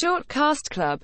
Short Cast Club.